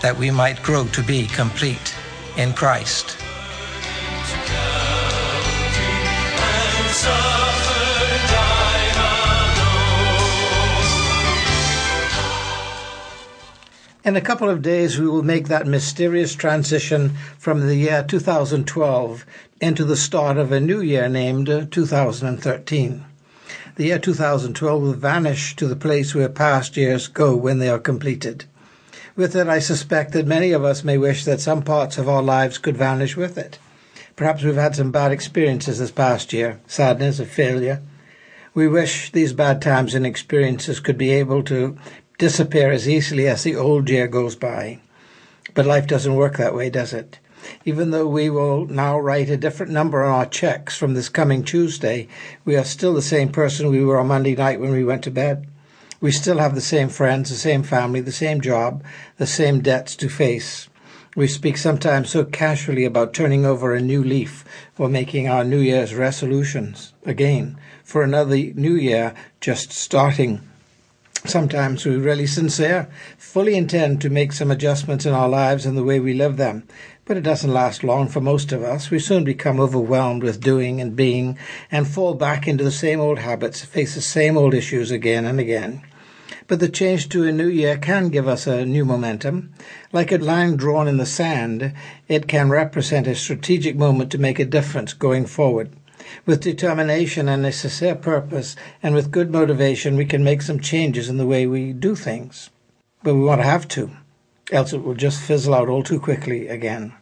that we might grow to be complete in Christ. In a couple of days, we will make that mysterious transition from the year 2012 into the start of a new year named 2013. The year 2012 will vanish to the place where past years go when they are completed. With it, I suspect that many of us may wish that some parts of our lives could vanish with it. Perhaps we've had some bad experiences this past year, sadness, a failure. We wish these bad times and experiences could be able to disappear as easily as the old year goes by. But life doesn't work that way, does it? Even though we will now write a different number on our checks from this coming Tuesday, we are still the same person we were on Monday night when we went to bed. We still have the same friends, the same family, the same job, the same debts to face. We speak sometimes so casually about turning over a new leaf or making our New Year's resolutions again for another new year just starting Sometimes we're really sincere, fully intend to make some adjustments in our lives and the way we live them. But it doesn't last long for most of us. We soon become overwhelmed with doing and being and fall back into the same old habits, face the same old issues again and again. But the change to a new year can give us a new momentum. Like a line drawn in the sand, it can represent a strategic moment to make a difference going forward. With determination and a sincere purpose and with good motivation, we can make some changes in the way we do things. But we want to have to, else it will just fizzle out all too quickly again.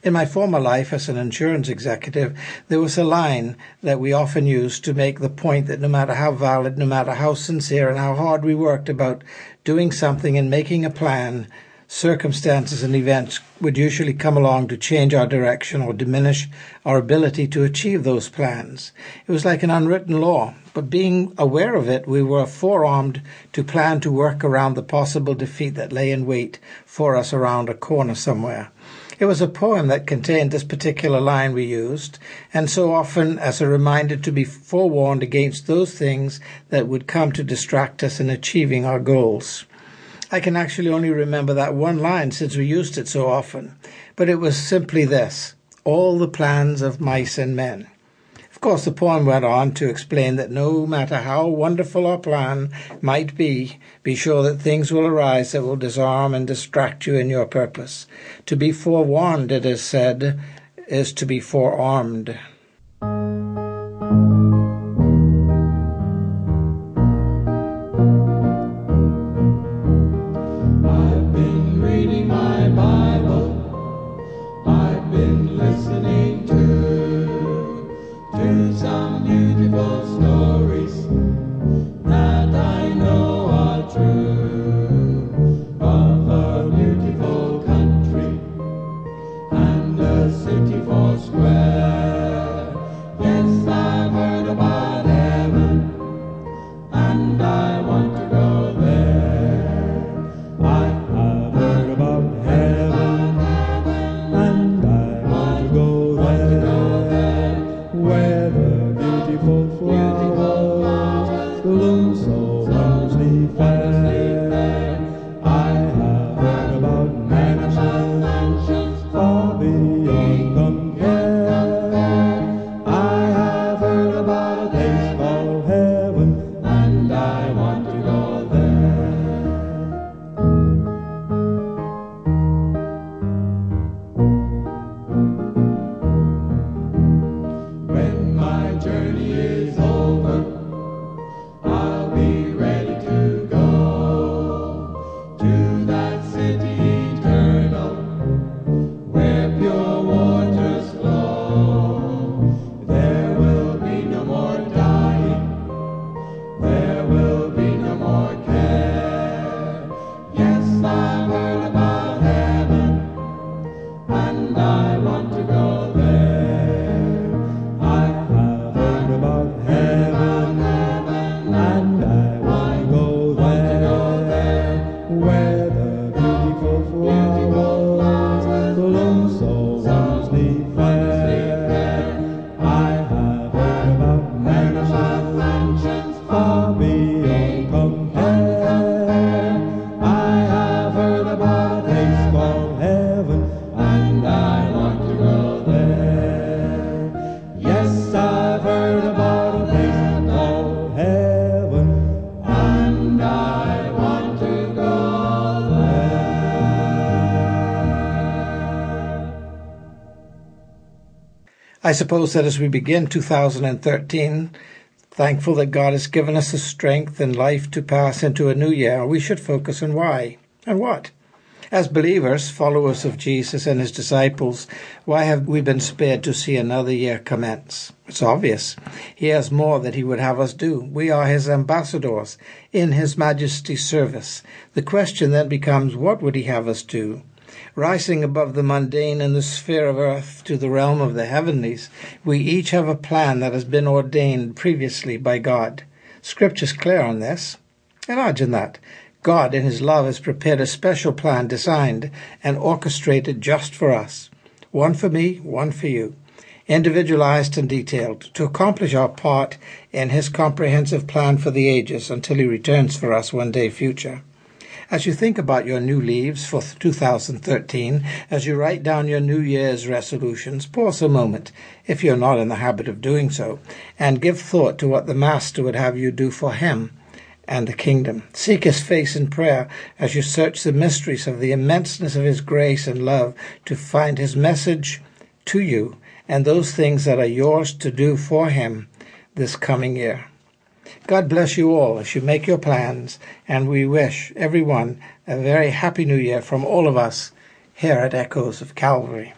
In my former life as an insurance executive, there was a line that we often used to make the point that no matter how valid, no matter how sincere, and how hard we worked about doing something and making a plan, circumstances and events would usually come along to change our direction or diminish our ability to achieve those plans. It was like an unwritten law, but being aware of it, we were forearmed to plan to work around the possible defeat that lay in wait for us around a corner somewhere. It was a poem that contained this particular line we used, and so often as a reminder to be forewarned against those things that would come to distract us in achieving our goals. I can actually only remember that one line since we used it so often, but it was simply this all the plans of mice and men. Of course, the poem went on to explain that no matter how wonderful our plan might be, be sure that things will arise that will disarm and distract you in your purpose. To be forewarned, it is said, is to be forearmed. Avenger. I suppose that as we begin 2013, thankful that God has given us the strength and life to pass into a new year, we should focus on why and what. As believers, followers of Jesus and his disciples, why have we been spared to see another year commence? It's obvious. He has more that he would have us do. We are his ambassadors in his majesty's service. The question then becomes, what would he have us do? Rising above the mundane and the sphere of earth to the realm of the heavenlies, we each have a plan that has been ordained previously by God. Scripture's clear on this. Imagine that. God, in His love, has prepared a special plan designed and orchestrated just for us. One for me, one for you. Individualized and detailed to accomplish our part in His comprehensive plan for the ages until He returns for us one day future. As you think about your new leaves for 2013, as you write down your New Year's resolutions, pause a moment, if you're not in the habit of doing so, and give thought to what the Master would have you do for Him and the kingdom. Seek His face in prayer as you search the mysteries of the immenseness of His grace and love to find His message to you and those things that are yours to do for Him this coming year. God bless you all as you make your plans, and we wish everyone a very happy new year from all of us here at Echoes of Calvary.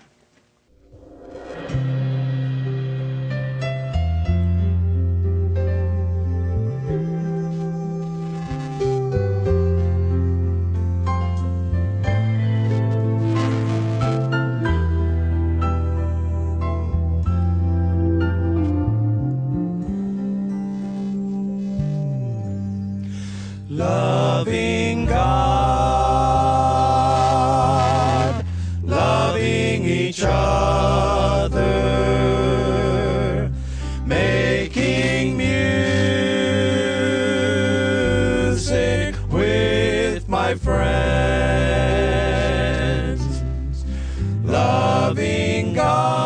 Loving God,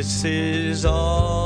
This is all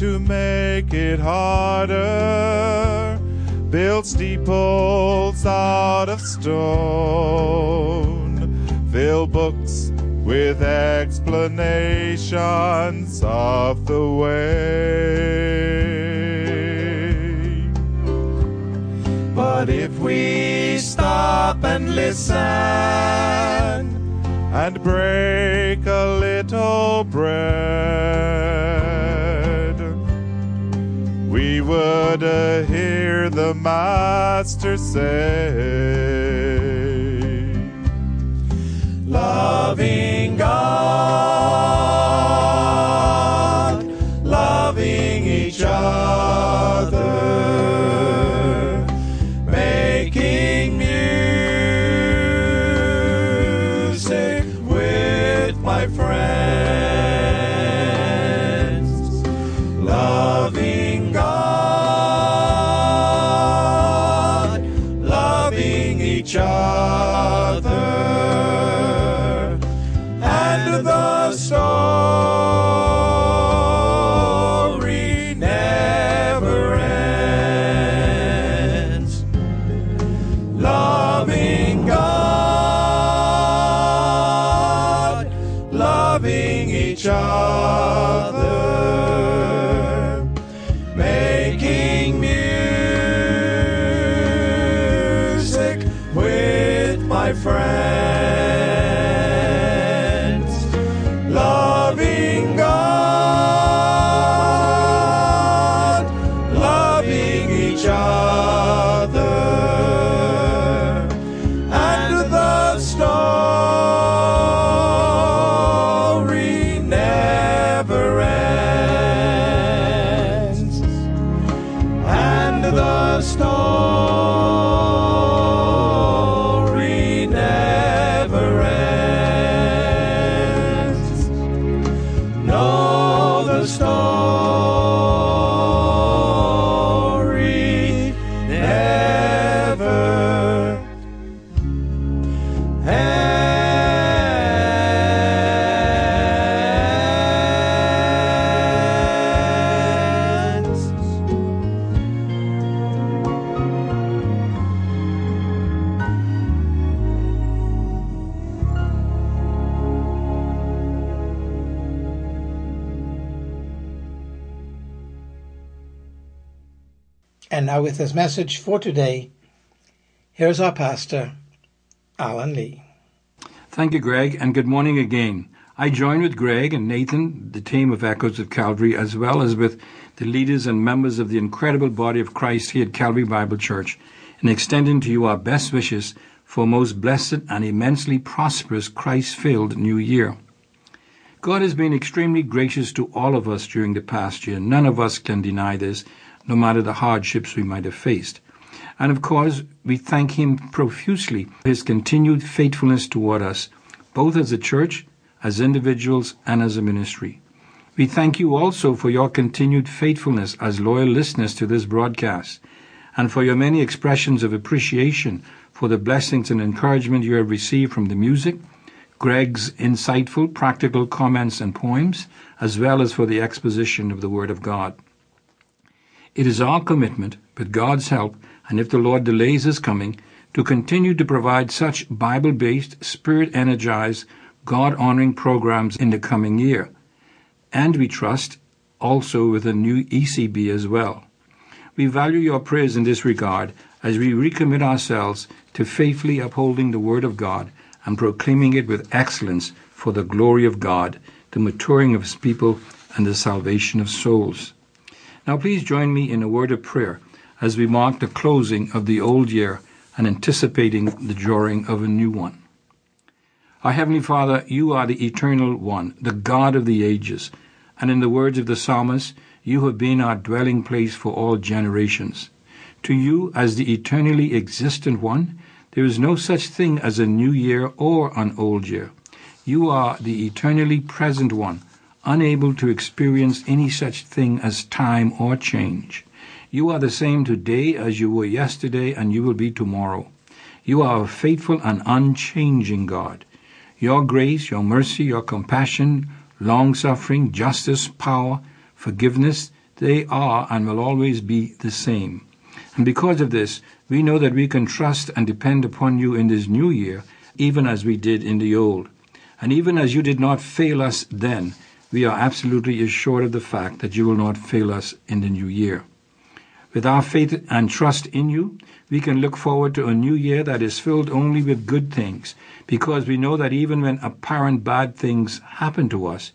to make it harder, build steeples out of stone, fill books with explanations of the way. But if we stop and listen, and break a little bread. Uh, hear the Master say, Loving God, And now, with his message for today, here's our pastor, Alan Lee. Thank you, Greg, and good morning again. I join with Greg and Nathan, the team of Echoes of Calvary, as well as with the leaders and members of the incredible body of Christ here at Calvary Bible Church, in extending to you our best wishes for a most blessed and immensely prosperous Christ filled new year. God has been extremely gracious to all of us during the past year. None of us can deny this, no matter the hardships we might have faced. And of course, we thank Him profusely for His continued faithfulness toward us, both as a church, as individuals, and as a ministry. We thank you also for your continued faithfulness as loyal listeners to this broadcast, and for your many expressions of appreciation for the blessings and encouragement you have received from the music, Greg's insightful, practical comments and poems, as well as for the exposition of the Word of God. It is our commitment, with God's help, and if the Lord delays his coming, to continue to provide such Bible based, spirit energized, God honoring programs in the coming year. And we trust also with a new ECB as well. We value your prayers in this regard as we recommit ourselves to faithfully upholding the Word of God and proclaiming it with excellence for the glory of God, the maturing of His people, and the salvation of souls. Now, please join me in a word of prayer as we mark the closing of the old year and anticipating the drawing of a new one. Our Heavenly Father, you are the eternal one, the God of the ages, and in the words of the psalmist, you have been our dwelling place for all generations. To you, as the eternally existent one, there is no such thing as a new year or an old year. You are the eternally present one, unable to experience any such thing as time or change. You are the same today as you were yesterday, and you will be tomorrow. You are a faithful and unchanging God. Your grace, your mercy, your compassion, long suffering, justice, power, forgiveness, they are and will always be the same. And because of this, we know that we can trust and depend upon you in this new year, even as we did in the old. And even as you did not fail us then, we are absolutely assured of the fact that you will not fail us in the new year. With our faith and trust in you, we can look forward to a new year that is filled only with good things, because we know that even when apparent bad things happen to us,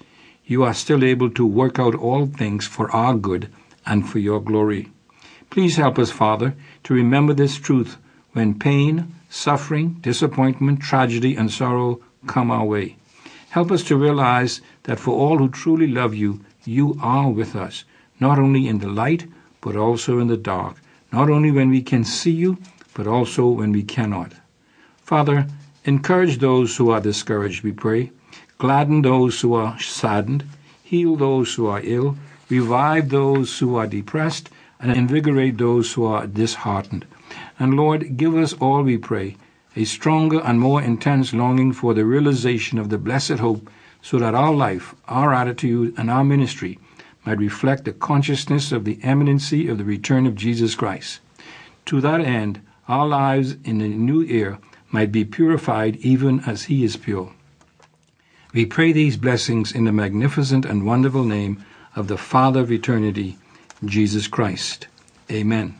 you are still able to work out all things for our good and for your glory. Please help us, Father, to remember this truth when pain, suffering, disappointment, tragedy, and sorrow come our way. Help us to realize that for all who truly love you, you are with us, not only in the light, but also in the dark, not only when we can see you, but also when we cannot. Father, encourage those who are discouraged, we pray. Gladden those who are saddened. Heal those who are ill. Revive those who are depressed. And invigorate those who are disheartened. And Lord, give us all, we pray, a stronger and more intense longing for the realization of the blessed hope so that our life, our attitude, and our ministry might reflect the consciousness of the imminency of the return of Jesus Christ. To that end, our lives in the new year might be purified even as He is pure. We pray these blessings in the magnificent and wonderful name of the Father of eternity, Jesus Christ. Amen.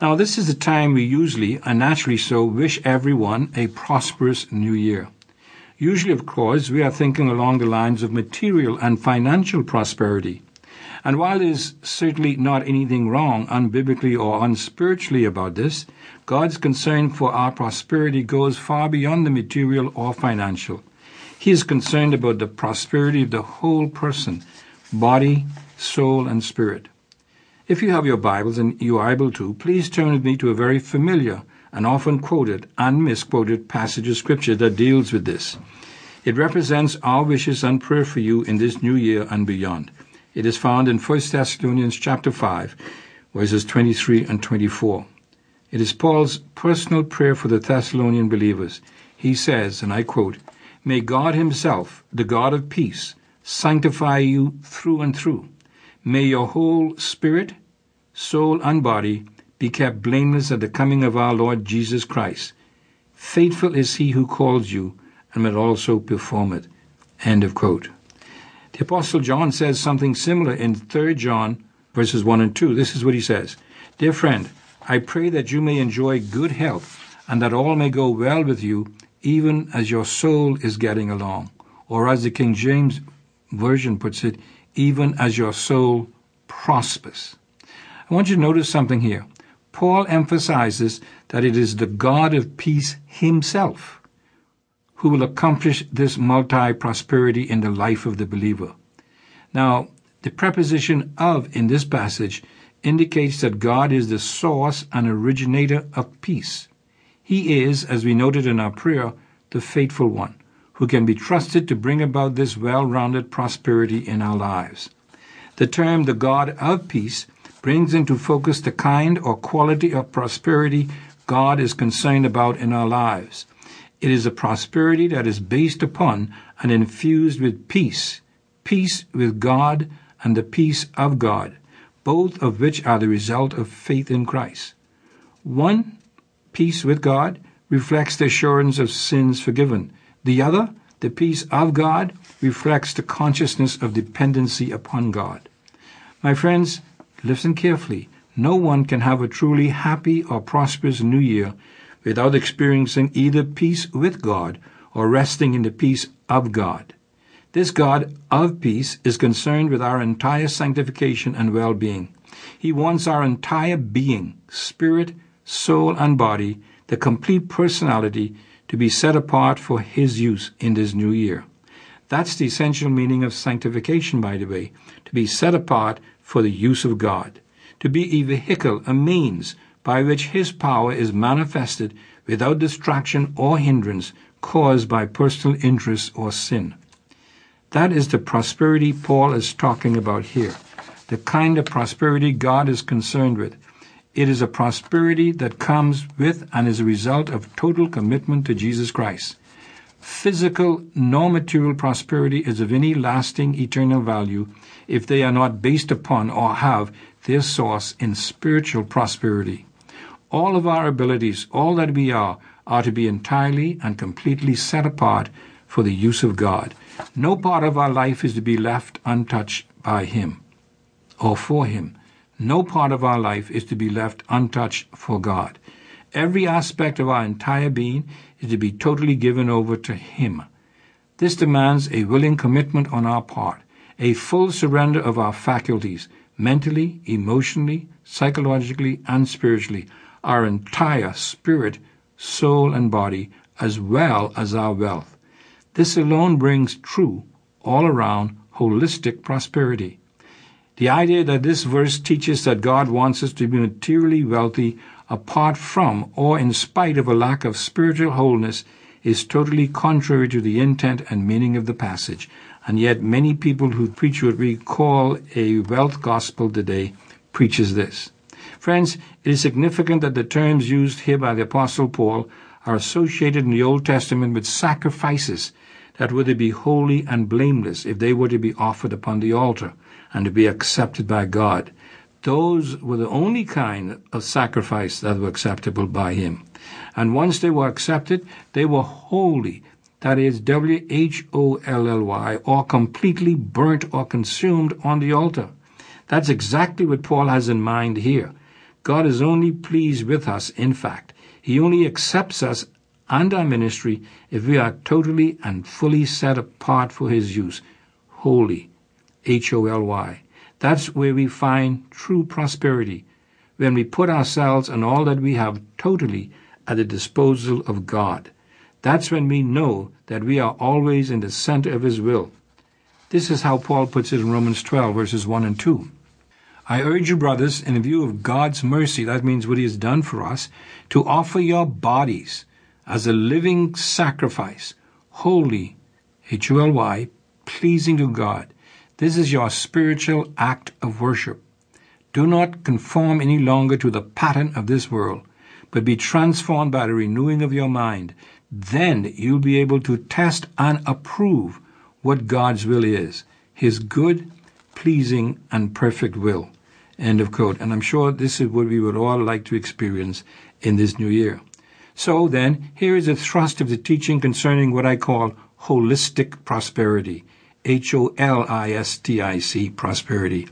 Now, this is the time we usually, and naturally so, wish everyone a prosperous new year. Usually, of course, we are thinking along the lines of material and financial prosperity. And while there is certainly not anything wrong, unbiblically or unspiritually about this, God's concern for our prosperity goes far beyond the material or financial. He is concerned about the prosperity of the whole person, body, soul, and spirit. If you have your Bibles and you are able to, please turn with me to a very familiar and often quoted and misquoted passage of Scripture that deals with this. It represents our wishes and prayer for you in this new year and beyond. It is found in 1 Thessalonians chapter 5, verses 23 and 24. It is Paul's personal prayer for the Thessalonian believers. He says, and I quote, May God Himself, the God of peace, sanctify you through and through. May your whole spirit, soul, and body be kept blameless at the coming of our Lord Jesus Christ. Faithful is he who calls you and will also perform it. End of quote. The Apostle John says something similar in 3 John verses 1 and 2. This is what he says Dear friend, I pray that you may enjoy good health and that all may go well with you, even as your soul is getting along. Or as the King James Version puts it, even as your soul prospers. I want you to notice something here. Paul emphasizes that it is the God of peace himself who will accomplish this multi prosperity in the life of the believer. Now, the preposition of in this passage indicates that God is the source and originator of peace. He is, as we noted in our prayer, the faithful one who can be trusted to bring about this well rounded prosperity in our lives. The term the God of peace brings into focus the kind or quality of prosperity God is concerned about in our lives. It is a prosperity that is based upon and infused with peace, peace with God and the peace of God, both of which are the result of faith in Christ. One, peace with God, reflects the assurance of sins forgiven. The other, the peace of God, reflects the consciousness of dependency upon God. My friends, listen carefully. No one can have a truly happy or prosperous new year without experiencing either peace with God or resting in the peace of God. This God of peace is concerned with our entire sanctification and well being. He wants our entire being, spirit, soul, and body, the complete personality, to be set apart for His use in this new year. That's the essential meaning of sanctification, by the way, to be set apart for the use of God, to be a vehicle, a means by which His power is manifested without distraction or hindrance caused by personal interest or sin. That is the prosperity Paul is talking about here, the kind of prosperity God is concerned with. It is a prosperity that comes with and is a result of total commitment to Jesus Christ. Physical, non material prosperity is of any lasting eternal value if they are not based upon or have their source in spiritual prosperity. All of our abilities, all that we are, are to be entirely and completely set apart for the use of God. No part of our life is to be left untouched by Him or for Him. No part of our life is to be left untouched for God. Every aspect of our entire being is to be totally given over to Him. This demands a willing commitment on our part, a full surrender of our faculties, mentally, emotionally, psychologically, and spiritually, our entire spirit, soul, and body, as well as our wealth. This alone brings true, all around, holistic prosperity. The idea that this verse teaches that God wants us to be materially wealthy apart from or in spite of a lack of spiritual wholeness is totally contrary to the intent and meaning of the passage. And yet many people who preach what we call a wealth gospel today preaches this. Friends, it is significant that the terms used here by the apostle Paul are associated in the Old Testament with sacrifices that were to be holy and blameless if they were to be offered upon the altar and to be accepted by God. Those were the only kind of sacrifice that were acceptable by him. And once they were accepted, they were holy, that is, W H O L L Y, or completely burnt or consumed on the altar. That's exactly what Paul has in mind here. God is only pleased with us, in fact. He only accepts us and our ministry if we are totally and fully set apart for His use. Holy. H O L Y. That's where we find true prosperity, when we put ourselves and all that we have totally at the disposal of God. That's when we know that we are always in the center of His will. This is how Paul puts it in Romans 12, verses 1 and 2. I urge you, brothers, in view of God's mercy, that means what He has done for us, to offer your bodies as a living sacrifice, holy, H O L Y, pleasing to God. This is your spiritual act of worship. Do not conform any longer to the pattern of this world, but be transformed by the renewing of your mind. Then you'll be able to test and approve what God's will is, His good, pleasing, and perfect will. End of quote. And I'm sure this is what we would all like to experience in this new year. So then, here is a thrust of the teaching concerning what I call holistic prosperity. H O L I S T I C, prosperity.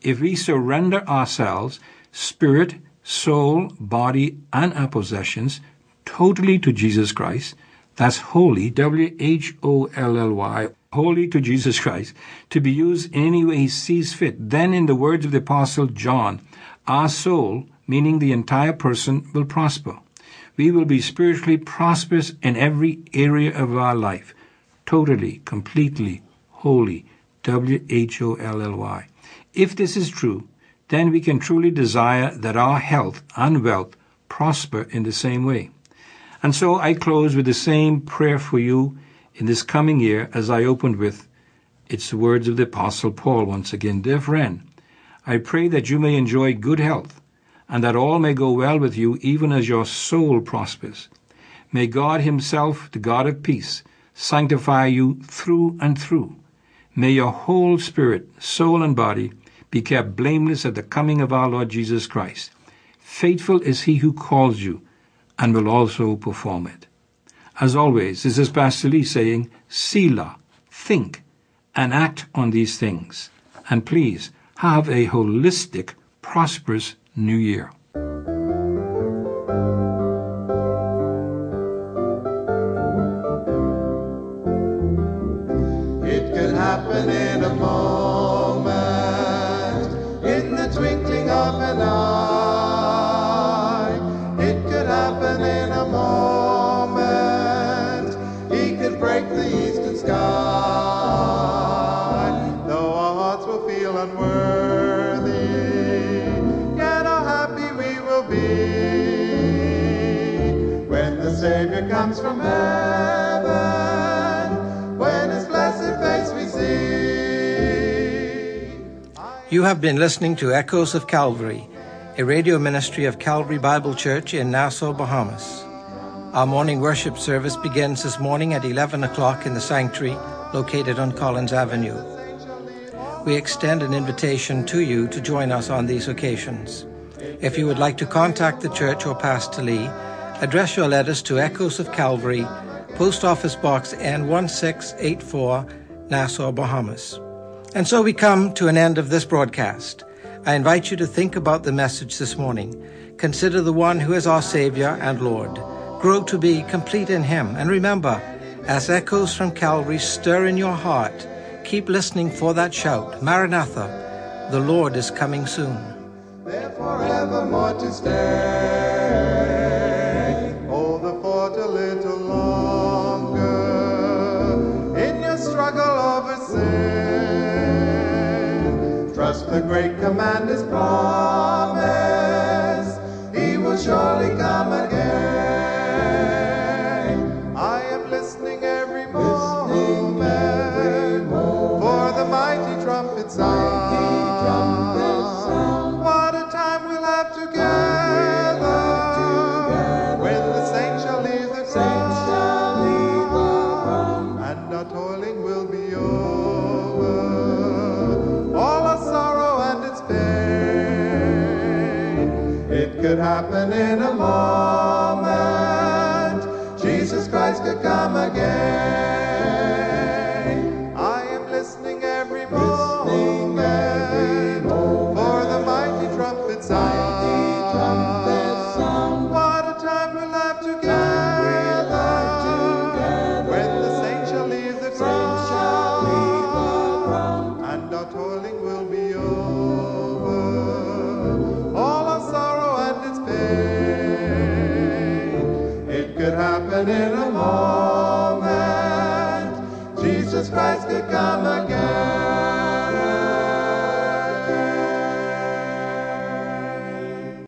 If we surrender ourselves, spirit, soul, body, and our possessions, totally to Jesus Christ, that's holy, W H O L L Y, holy to Jesus Christ, to be used in any way He sees fit, then, in the words of the Apostle John, our soul, meaning the entire person, will prosper. We will be spiritually prosperous in every area of our life, totally, completely, holy, W H O L L Y. If this is true, then we can truly desire that our health and wealth prosper in the same way. And so I close with the same prayer for you in this coming year as I opened with. It's the words of the Apostle Paul once again. Dear friend, I pray that you may enjoy good health and that all may go well with you even as your soul prospers. May God Himself, the God of peace, sanctify you through and through May your whole spirit, soul, and body be kept blameless at the coming of our Lord Jesus Christ. Faithful is he who calls you and will also perform it. As always, this is Pastor Lee saying, Selah, think, and act on these things. And please have a holistic, prosperous new year. Feel unworthy, yet how happy we will be when the Savior comes from heaven, when His blessed face we see. You have been listening to Echoes of Calvary, a radio ministry of Calvary Bible Church in Nassau, Bahamas. Our morning worship service begins this morning at 11 o'clock in the sanctuary located on Collins Avenue we extend an invitation to you to join us on these occasions. If you would like to contact the church or Pastor Lee, address your letters to Echoes of Calvary, Post Office Box N1684, Nassau, Bahamas. And so we come to an end of this broadcast. I invite you to think about the message this morning. Consider the one who is our Savior and Lord. Grow to be complete in Him. And remember, as echoes from Calvary stir in your heart, Keep listening for that shout Maranatha, the Lord is coming soon. There forevermore to stay. Hold the fort a little longer in your struggle over sin. Trust the great commander's promise, he will surely come again. happening along.